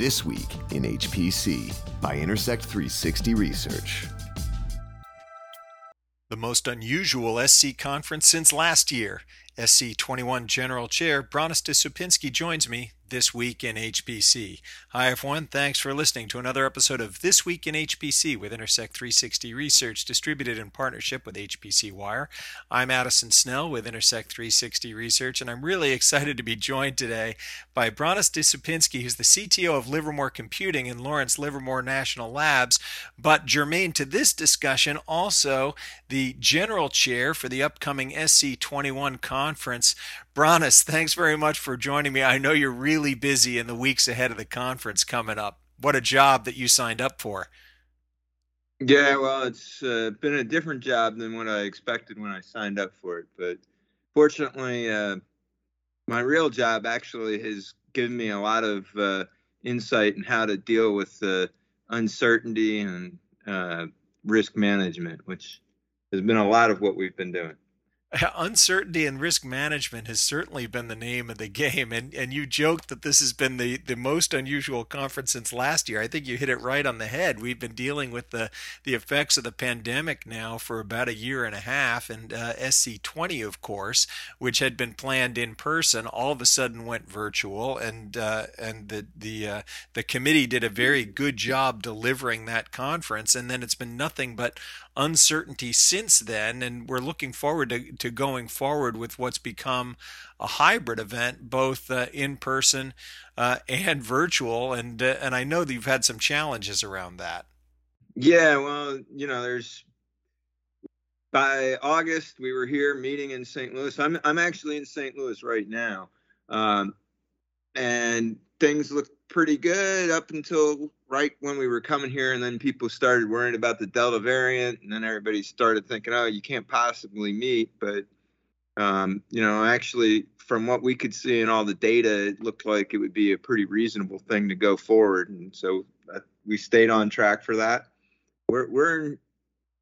This Week in HPC by Intersect 360 Research. The most unusual SC conference since last year. SC 21 General Chair Bronis de Supinski joins me this Week in HPC. Hi, everyone. Thanks for listening to another episode of This Week in HPC with Intersect 360 Research, distributed in partnership with HPC Wire. I'm Addison Snell with Intersect 360 Research, and I'm really excited to be joined today by Bronis de Supinski, who's the CTO of Livermore Computing and Lawrence Livermore National Labs. But germane to this discussion, also the General Chair for the upcoming SC21 conference. Bronis, thanks very much for joining me. I know you're really busy in the weeks ahead of the conference coming up. What a job that you signed up for. Yeah, well, it's uh, been a different job than what I expected when I signed up for it. But fortunately, uh, my real job actually has given me a lot of uh, insight in how to deal with the uncertainty and uh, risk management, which has been a lot of what we've been doing. uncertainty and risk management has certainly been the name of the game and and you joked that this has been the the most unusual conference since last year. I think you hit it right on the head. We've been dealing with the the effects of the pandemic now for about a year and a half and uh, sc20 of course which had been planned in person all of a sudden went virtual and uh, and the the uh, the committee did a very good job delivering that conference and then it's been nothing but uncertainty since then, and we're looking forward to, to going forward with what's become a hybrid event, both uh, in person uh, and virtual. And uh, and I know that you've had some challenges around that. Yeah, well, you know, there's by August we were here meeting in St. Louis. I'm I'm actually in St. Louis right now, um, and things look pretty good up until right when we were coming here, and then people started worrying about the Delta variant, and then everybody started thinking, oh, you can't possibly meet. But um, you know, actually, from what we could see in all the data, it looked like it would be a pretty reasonable thing to go forward, and so uh, we stayed on track for that. We're we're in,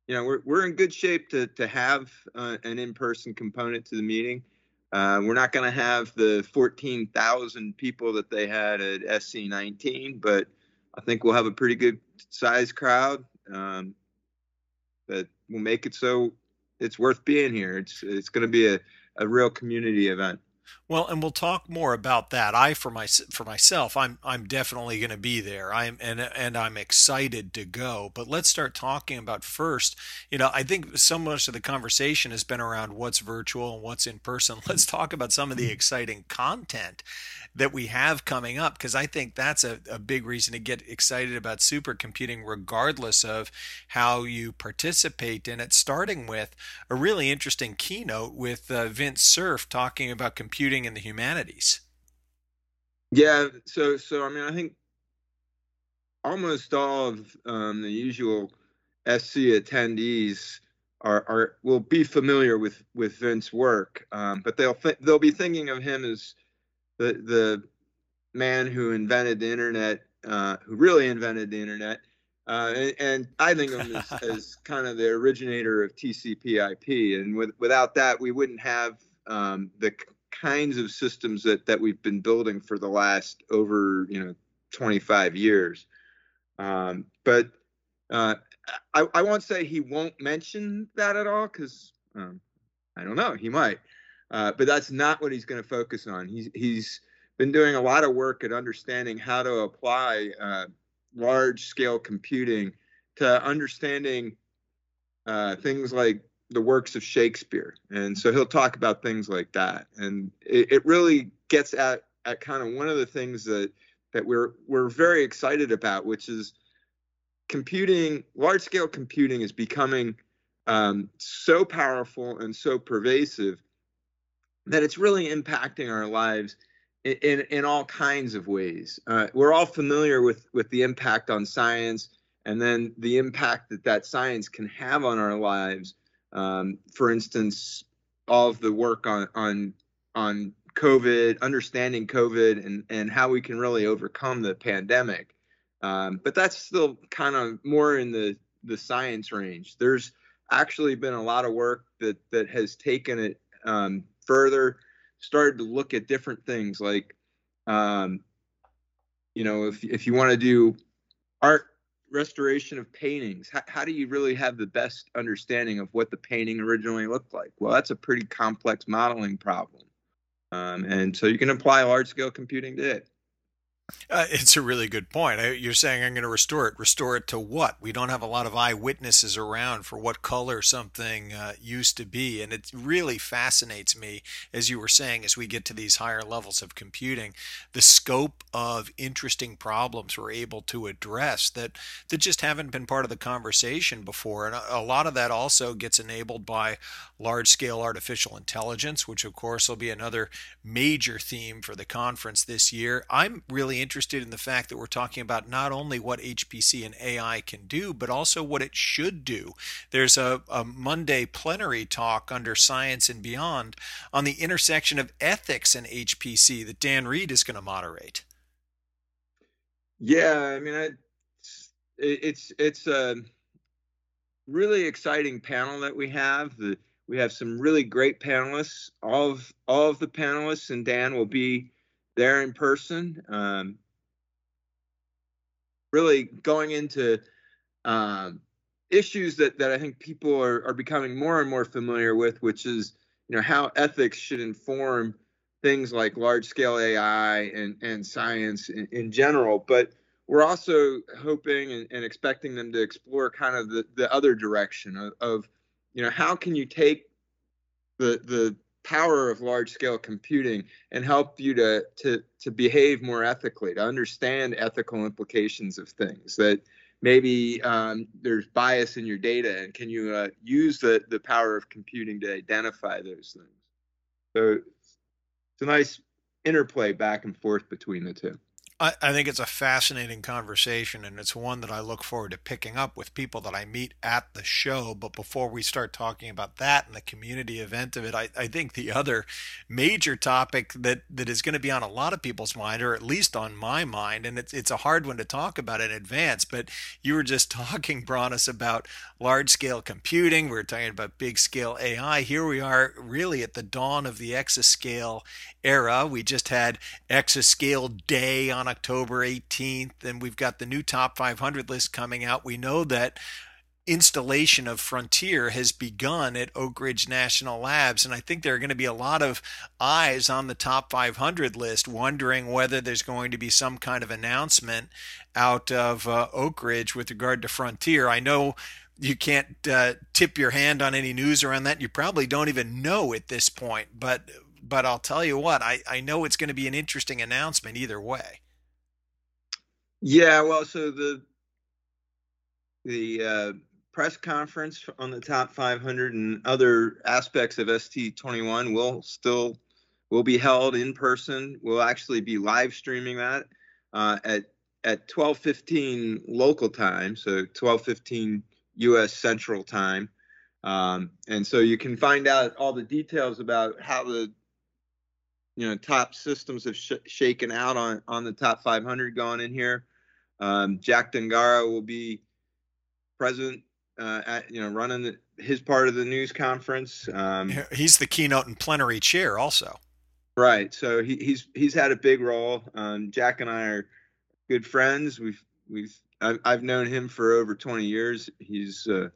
you know we're we're in good shape to to have uh, an in-person component to the meeting. Uh, we're not going to have the 14,000 people that they had at SC19, but I think we'll have a pretty good size crowd um, that will make it so it's worth being here. It's it's going to be a, a real community event. Well, and we'll talk more about that. I for my for myself, I'm I'm definitely going to be there. I'm and and I'm excited to go. But let's start talking about first. You know, I think so much of the conversation has been around what's virtual and what's in person. Let's talk about some of the exciting content that we have coming up because I think that's a, a big reason to get excited about supercomputing, regardless of how you participate in it. Starting with a really interesting keynote with uh, Vint Cerf talking about computing in the humanities. Yeah, so so I mean I think almost all of um, the usual SC attendees are, are will be familiar with with Vint's work, um, but they'll th- they'll be thinking of him as the the man who invented the internet, uh, who really invented the internet, uh, and, and, I think of him as, as, kind of the originator of TCP/IP. And with, without that, we wouldn't have um, the kinds of systems that that we've been building for the last over you know 25 years. Um, but uh, I, I won't say he won't mention that at all because um, I don't know. He might. Uh, but that's not what he's going to focus on. He's he's been doing a lot of work at understanding how to apply uh, large scale computing to understanding uh, things like the works of Shakespeare. And so he'll talk about things like that. And it, it really gets at, at kind of one of the things that that we're we're very excited about, which is computing, large scale computing is becoming um, so powerful and so pervasive that it's really impacting our lives in, in, in all kinds of ways. Uh, we're all familiar with, with the impact on science and then the impact that that science can have on our lives. Um, for instance, all of the work on, on, on COVID, understanding COVID, and, and how we can really overcome the pandemic. Um, but that's still kind of more in the, the science range. There's actually been a lot of work that, that has taken it um, further, started to look at different things like, um, you know, if if you want to do art restoration of paintings, how, how do you really have the best understanding of what the painting originally looked like? Well, that's a pretty complex modeling problem, um, and so you can apply large scale computing to it. Uh, it's a really good point. You're saying I'm going to restore it. Restore it to what? We don't have a lot of eyewitnesses around for what color something uh, used to be. And it really fascinates me, as you were saying, as we get to these higher levels of computing, the scope of interesting problems we're able to address that, that just haven't been part of the conversation before. And a, a lot of that also gets enabled by large scale artificial intelligence, which, of course, will be another major theme for the conference this year. I'm really interested in the fact that we're talking about not only what HPC and AI can do, but also what it should do. There's a, a Monday plenary talk under Science and Beyond on the intersection of ethics and HPC that Dan Reed is going to moderate. Yeah, I mean, I, it's it's a really exciting panel that we have. The, we have some really great panelists. All of all of the panelists and Dan will be there in person. Um, really going into um, issues that, that I think people are, are becoming more and more familiar with, which is you know how ethics should inform things like large scale AI and, and science in, in general. But we're also hoping and, and, expecting them to explore kind of the, the other direction of, of you know how can you take the the power of large scale computing and help you to to to behave more ethically to understand ethical implications of things that maybe um, there's bias in your data and can you uh, use the the power of computing to identify those things? So it's a nice interplay back and forth between the two I, I think it's a fascinating conversation, and it's one that I look forward to picking up with people that I meet at the show. But before we start talking about that and the community event of it, I, I think the other major topic that, that is going to be on a lot of people's mind, or at least on my mind, and it's, it's a hard one to talk about in advance, but you were just talking, Bronis, about large scale computing. We were talking about big scale AI. Here we are, really at the dawn of the exascale era. We just had exascale day on October 18th, and we've got the new top 500 list coming out. We know that installation of Frontier has begun at Oak Ridge National Labs. And I think there are going to be a lot of eyes on the top 500 list wondering whether there's going to be some kind of announcement out of uh, Oak Ridge with regard to Frontier. I know you can't uh, tip your hand on any news around that. You probably don't even know at this point. But but I'll tell you what, I, I know it's going to be an interesting announcement either way. Yeah, well, so the the uh, press conference on the top 500 and other aspects of SC21 will still will be held in person. We'll actually be live streaming that uh, at at 12:15 local time, so 12:15 U.S. Central Time. Um, and so you can find out all the details about how the you know top systems have sh- shaken out on on the top 500 going in here. Um, Jack Dongarra will be present uh, at you know running the, his part of the news conference. Um, he's the keynote and plenary chair also. Right. So he, he's he's had a big role. Um, Jack and I are good friends. We've we've I've, I've known him for over 20 years. He's uh,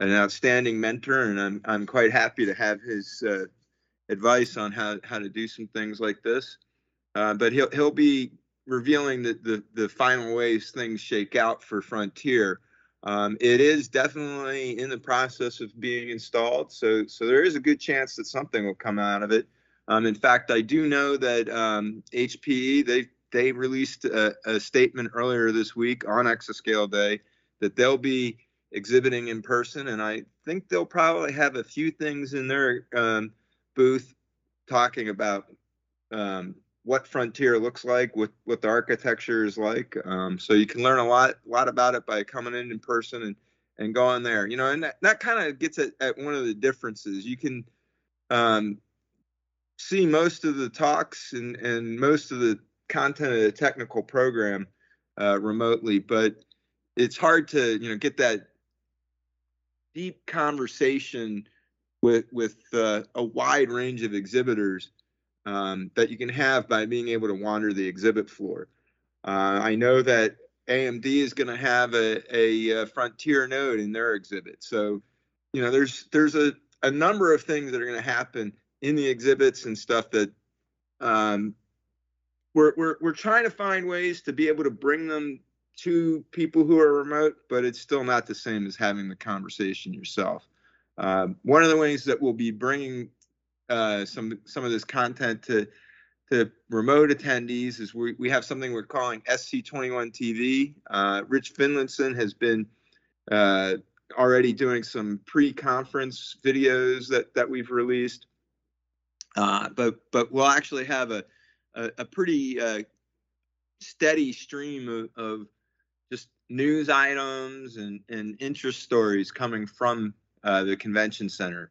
an outstanding mentor, and I'm I'm quite happy to have his uh, advice on how how to do some things like this. Uh, but he'll he'll be revealing the, the the final ways things shake out for Frontier. Um, it is definitely in the process of being installed, so so there is a good chance that something will come out of it. Um, in fact, I do know that um, HPE they they released a, a, statement earlier this week on Exascale Day that they'll be exhibiting in person, and I think they'll probably have a few things in their um, booth talking about um, what Frontier looks like, what what the architecture is like. Um, so you can learn a lot lot about it by coming in in person and and going there. You know, and that, that kind of gets at, at one of the differences. You can um, see most of the talks and and most of the content of the technical program uh, remotely, but it's hard to you know get that deep conversation with with uh, a wide range of exhibitors um, that you can have by being able to wander the exhibit floor. Uh, I know that AMD is going to have a, a, a, frontier node in their exhibit. So, you know, there's there's a, a number of things that are going to happen in the exhibits and stuff that um, we're, we're we're trying to find ways to be able to bring them to people who are remote, but it's still not the same as having the conversation yourself. Uh, one of the ways that we'll be bringing uh, some some of this content to to remote attendees is we, we have something we're calling SC21 TV. Uh, Rich Finlayson has been uh, already doing some pre-conference videos that that we've released, uh, but but we'll actually have a a, a pretty uh, steady stream of, of, just news items and, and interest stories coming from uh, the convention center.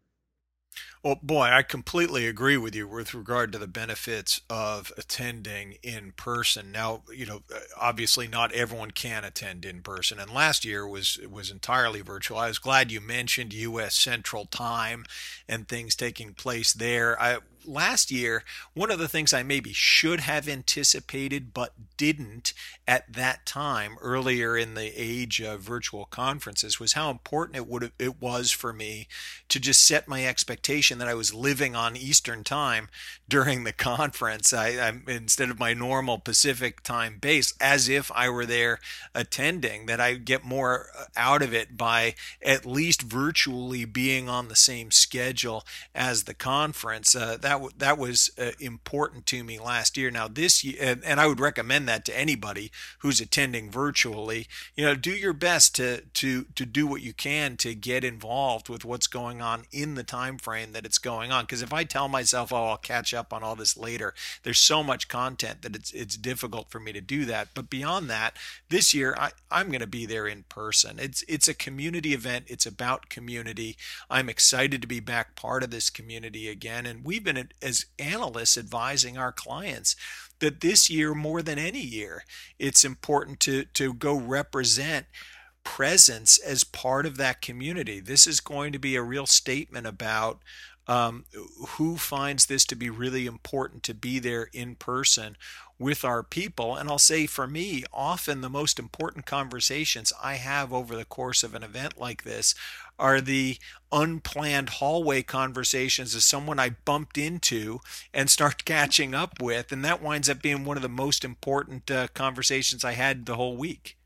Well, boy, I completely agree with you with regard to the benefits of attending in person. Now, you know, obviously not everyone can attend in person, and last year was was entirely virtual. I was glad you mentioned U.S. Central Time and things taking place there. I last year, one of the things I maybe should have anticipated but didn't at that time earlier in the age of virtual conferences was how important it would it was for me to just set my expectation that I was living on Eastern time during the conference. I, I instead of my normal Pacific time base, as if I were there attending. That I get more out of it by at least virtually being on the same schedule as the conference. Uh, that that that was uh, important to me last year. Now this year, and, and, I would recommend that to anybody who's attending virtually. You know, do your best to to to do what you can to get involved with what's going on in the time frame that it's going on. Because if I tell myself, "Oh, I'll catch up on all this later," there's so much content that it's it's difficult for me to do that. But beyond that, this year I, I'm going to be there in person. It's it's a community event. It's about community. I'm excited to be back part of this community again, and we've been as analysts advising our clients that this year more than any year it's important to to go represent presence as part of that community. This is going to be a real statement about um, who finds this to be really important to be there in person with our people. And I'll say for me, often the most important conversations I have over the course of an event like this are the unplanned hallway conversations of someone I bumped into and start catching up with. And that winds up being one of the most important uh, conversations I had the whole week.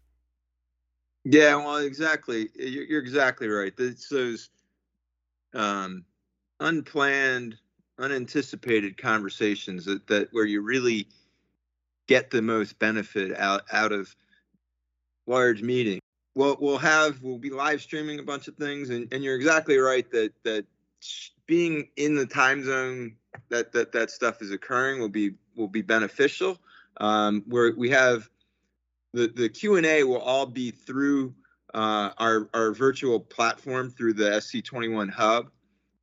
Yeah, well, exactly. You're, exactly right. It's those um, unplanned, unanticipated conversations that, that where you really get the most benefit out out of large meetings. We'll we'll have we'll be live streaming a bunch of things, and, and you're exactly right that that being in the time zone that that that stuff is occurring will be will be beneficial. Um, where we have the the Q and A will all be through uh, our our virtual platform through the SC21 Hub.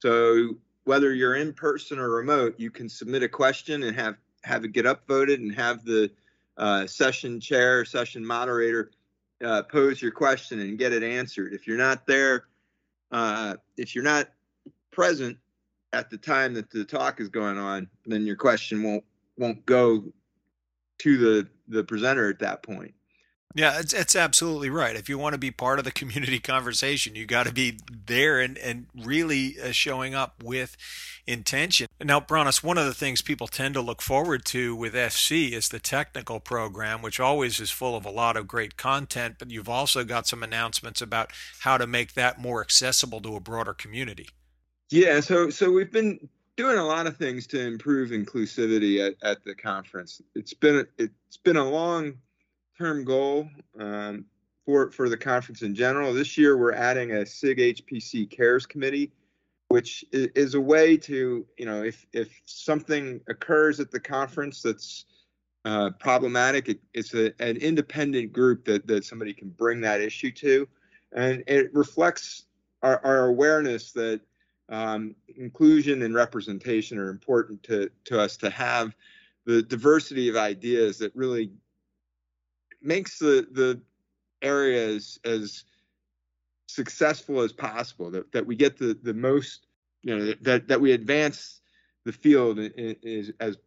So whether you're in person or remote, you can submit a question and have have it get upvoted and have the uh, session chair, or session moderator uh, pose your question and get it answered. If you're not there, uh, if you're not present at the time that the talk is going on, then your question won't won't go to the the presenter at that point. Yeah, it's, it's absolutely right. If you want to be part of the community conversation, you got to be there and, and really uh, showing up with intention. Now, Bronis, one of the things people tend to look forward to with SC is the technical program, which always is full of a lot of great content, but you've also got some announcements about how to make that more accessible to a broader community. Yeah, so so we've been doing a lot of things to improve inclusivity at, at the conference. It's been it's been a long term goal um, for for the conference in general. This year, we're adding a SIG HPC Cares Committee, which is a way to you know if if something occurs at the conference that's uh, problematic, it, it's a, an independent group that that somebody can bring that issue to, and it reflects our, our awareness that um, inclusion and representation are important to to us to have the diversity of ideas that really makes the the area as, as successful as possible. That that we get the the most you know that that we advance the field is as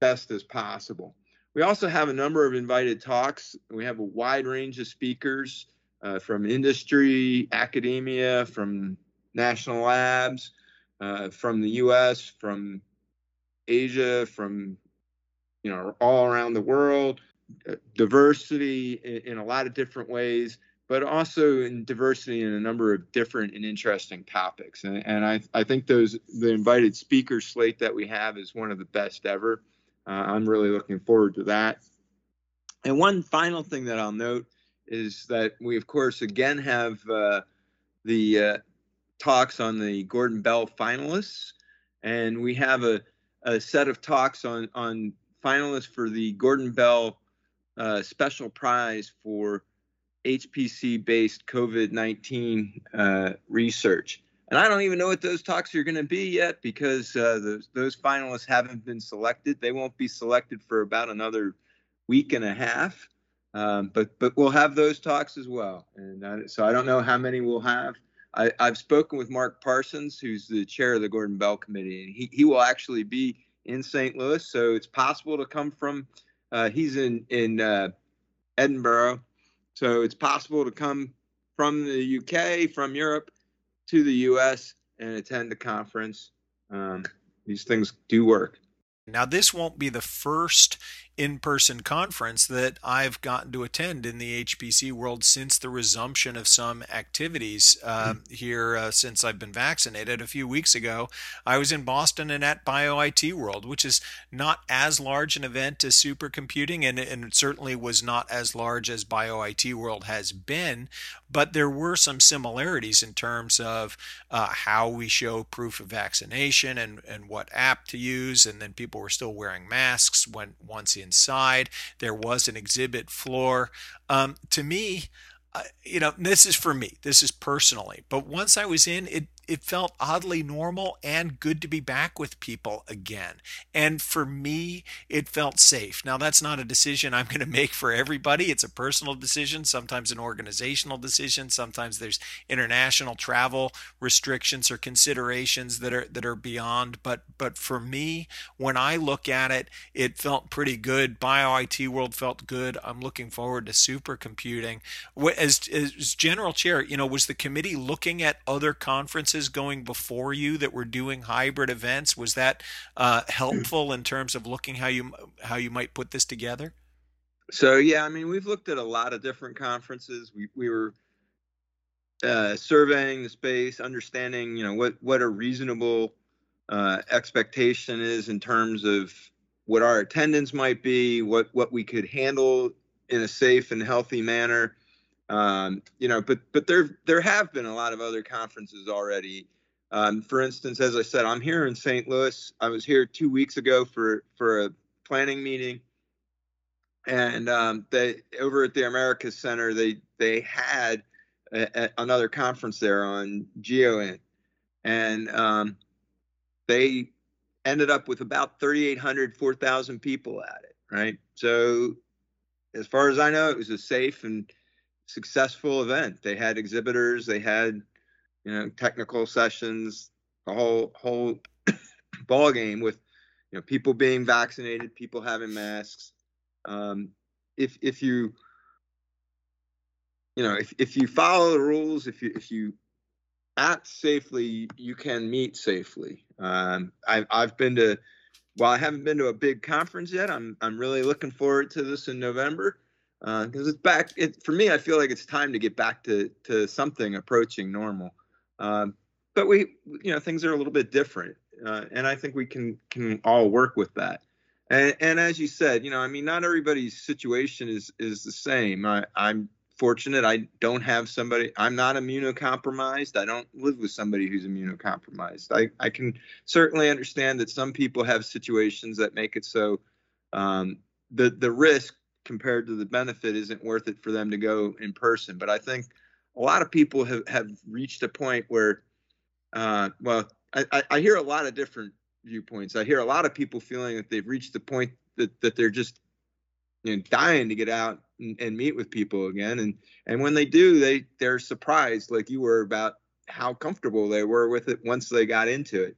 best as possible. we also have a number of invited talks. We have a wide range of speakers uh, from industry, academia, from national labs, uh, from the U.S., from Asia, from you know all around the world. Diversity in, in a lot of different ways, but also in diversity in a number of different and interesting topics. And, and I, I think those the invited speaker slate that we have is one of the best ever. Uh, I'm really looking forward to that. And one final thing that I'll note is that we, of course, again have uh, the uh, talks on the Gordon Bell finalists, and we have a, a set of talks on on finalists for the Gordon Bell uh, Special Prize for HPC-based COVID-19 uh, research. And I don't even know what those talks are going to be yet because uh, those, those finalists haven't been selected. They won't be selected for about another week and a half. Um, but but we'll have those talks as well. And I, so I don't know how many we'll have. I, have spoken with Mark Parsons, who's the chair of the Gordon Bell Committee, and he, he will actually be in St. Louis. So it's possible to come from. Uh, he's in in uh, Edinburgh, so it's possible to come from the UK, from Europe, to the U.S. and attend the conference. Um, these things do work. Now, this won't be the first in person conference that I've gotten to attend in the HPC world since the resumption of some activities uh, mm. here uh, since I've been vaccinated. A few weeks ago, I was in Boston and at BioIT World, which is not as large an event as supercomputing, and, and it certainly was not as large as BioIT World has been, but there were some similarities in terms of uh, how we show proof of vaccination and, and what app to use, and then people were still wearing masks when once in inside. There was an exhibit floor. Um, to me, uh, you know, this is for me. This is personally. But once I was in, it it felt oddly normal and good to be back with people again. And for me, it felt safe. Now, that's not a decision I'm going to make for everybody. It's a personal decision, sometimes an organizational decision. Sometimes there's international travel restrictions or considerations that are that are beyond. But but for me, when I look at it, it felt pretty good. Bio IT World felt good. I'm looking forward to supercomputing. As, as general chair, you know, was the committee looking at other conferences going before you that were doing hybrid events. Was that uh, helpful in terms of looking how you how you might put this together? So yeah, I mean, we've looked at a lot of different conferences. We we were uh, surveying the space, understanding you know what what a reasonable uh, expectation is in terms of what our attendance might be, what what we could handle in a safe and healthy manner. Um, you know, but but there there have been a lot of other conferences already. Um, for instance, as I said, I'm here in St. Louis. I was here two weeks ago for for a planning meeting, and um, they over at the America's Center they they had a, a, another conference there on GeoInt, and um, they ended up with about 3,800, 4,000 people at it. Right. So, as far as I know, it was a safe and successful event. They had exhibitors, they had you know technical sessions, a whole whole ball game with you know people being vaccinated, people having masks. Um, if if you you know if, if you follow the rules, if you if you act safely, you can meet safely. Um, I've I've been to while I haven't been to a big conference yet, I'm I'm really looking forward to this in November because uh, it's back. It, for me, I feel like it's time to get back to to something approaching normal. Um, but we, you know, things are a little bit different, uh, and I think we can can all work with that. And, and as you said, you know, I mean, not everybody's situation is is the same. I, I'm fortunate. I don't have somebody. I'm not immunocompromised. I don't live with somebody who's immunocompromised. I I can certainly understand that some people have situations that make it so um, the the risk compared to the benefit isn't worth it for them to go in person. But I think a lot of people have, have reached a point where, uh, well, I, I hear a lot of different viewpoints. I hear a lot of people feeling that they've reached the point that, that they're just you know, dying to get out and, and meet with people again. And and when they do, they they're surprised, like you were, about how comfortable they were with it once they got into it.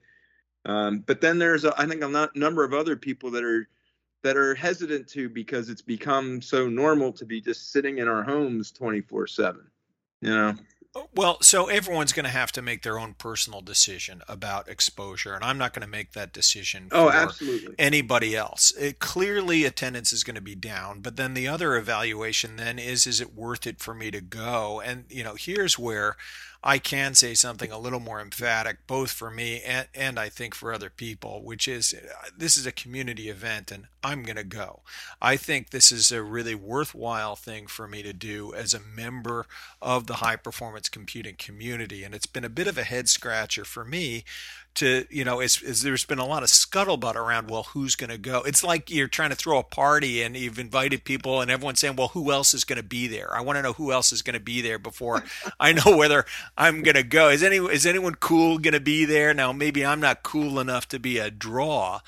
Um, but then there's, a, I think, a number of other people that are that are hesitant to because it's become so normal to be just sitting in our homes 24 7 you know well, so everyone's going to have to make their own personal decision about exposure, and I'm not going to make that decision oh, for oh, absolutely. anybody else. It, clearly, attendance is going to be down, but then the other evaluation then is: is it worth it for me to go? And you know, here's where I can say something a little more emphatic, both for me and, and I think for other people, which is uh, this is a community event and I'm going to go. I think this is a really worthwhile thing for me to do as a member of the high performance computing community. And it's been a bit of a head scratcher for me to you know it's, it's, there's been a lot of scuttlebutt around well who's going to go it's like you're trying to throw a party and you've invited people and everyone's saying well who else is going to be there i want to know who else is going to be there before i know whether i'm to go. Is any is anyone cool to be there? Now maybe i'm not cool enough to be a draw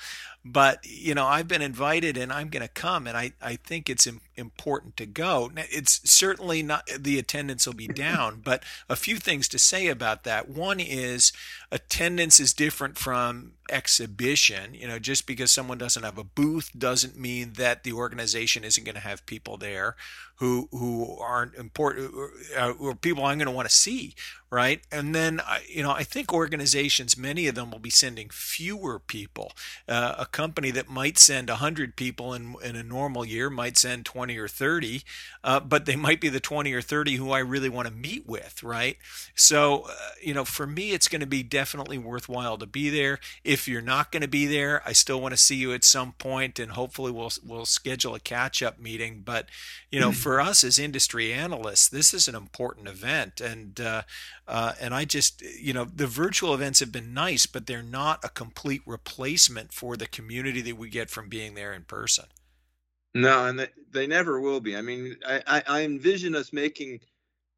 but you know i've been invited and i'm going to come and i, I think it's important to go it's certainly not the attendance will be down but a few things to say about that one is attendance is different from exhibition you know just because someone doesn't have a booth doesn't mean that the organization isn't going to have people there who who aren't important uh, or people I'm going to want to see, right? And then you know I think organizations, many of them will be sending fewer people. Uh, a company that might send 100 people in in a normal year might send 20 or 30, uh, but they might be the 20 or 30 who I really want to meet with, right? So uh, you know for me it's going to be definitely worthwhile to be there. If you're not going to be there, I still want to see you at some point, and hopefully we'll we'll schedule a catch up meeting. But you know for us as industry analysts, this is an important event, and uh, uh, and I just you know the virtual events have been nice, but they're not a complete replacement for the community that we get from being there in person. No, and they, they never will be. I mean, I, I, I envision us making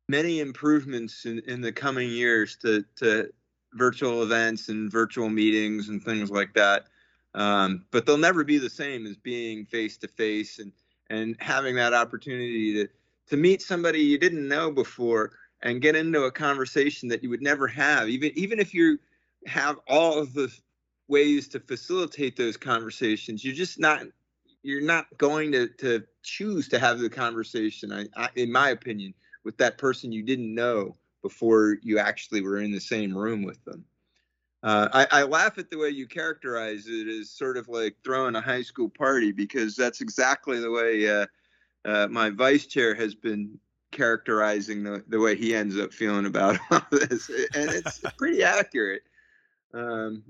many improvements in, in the coming years to to virtual events and virtual meetings and things like that. Um, but they'll never be the same as being face to face and and having that opportunity to to meet somebody you didn't know before and get into a conversation that you would never have even even if you have all of the ways to facilitate those conversations. You're just not you're not going to to choose to have the conversation I, I, in my opinion with that person you didn't know before you actually were in the same room with them. Uh, I, I, laugh at the way you characterize it as sort of like throwing a high school party because that's exactly the way uh, uh, my vice chair has been characterizing the, the way he ends up feeling about all this, and it's pretty accurate. Um,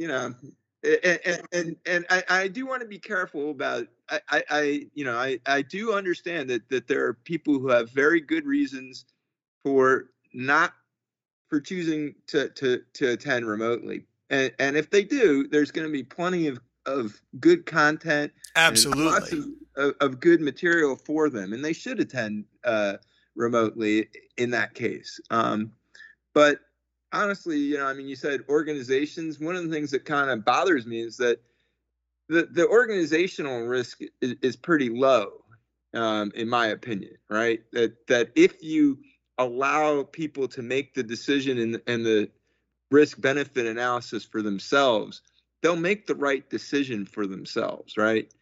you know, and and, and I, I do want to be careful about I, I, I you know I, I do understand that that there are people who have very good reasons for not for choosing to to to attend remotely. And and if they do, there's going to be plenty of of good content, absolutely, of, of, good material for them, and they should attend uh, remotely in that case. Um, but honestly, you know, I mean, you said organizations. One of the things that kind of bothers me is that the the organizational risk is, is pretty low, um, in my opinion. Right? That that if you allow people to make the decision and, and the risk benefit analysis for themselves, they'll make the right decision for themselves, right?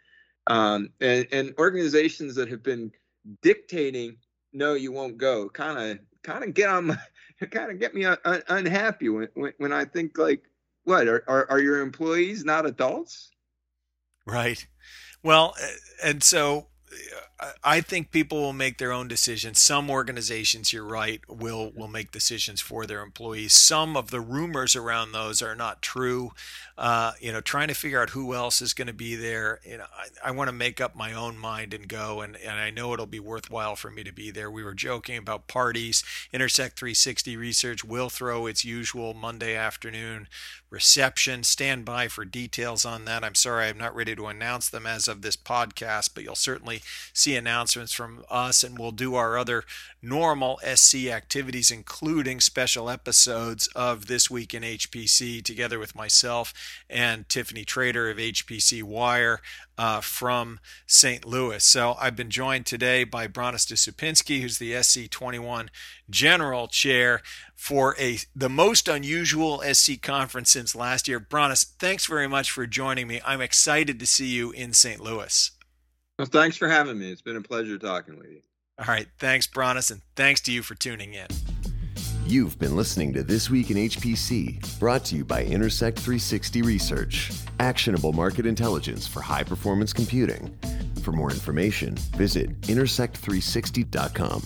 Um, and, and organizations that have been dictating, no, you won't go, kind of kind of get on my, kind of get me uh, un- unhappy when, when, when I think like, what are, are are your employees not adults? Right. Well, and so uh, I think people will make their own decisions. Some organizations, you're right, will will make decisions for their employees. Some of the rumors around those are not true. Uh, you know, trying to figure out who else is going to be there. You know, I, I want to make up my own mind and go, and, and I know it'll be worthwhile for me to be there. We were joking about parties. Intersect 360 Research will throw its usual Monday afternoon reception. Stand by for details on that. I'm sorry I'm not ready to announce them as of this podcast, but you'll certainly see Announcements from us, and we'll do our other normal SC activities, including special episodes of This Week in HPC, together with myself and Tiffany Trader of HPC Wire uh, from St. Louis. So I've been joined today by Bronis de Supinski, who's the SC21 General Chair for a the most unusual SC conference since last year. Bronis, thanks very much for joining me. I'm excited to see you in St. Louis. Well, thanks for having me. It's been a pleasure talking with you. All right, thanks, Bronis, and thanks to you for tuning in. You've been listening to This Week in HPC, brought to you by Intersect 360 Research, actionable market intelligence for high performance computing. For more information, visit intersect360.com.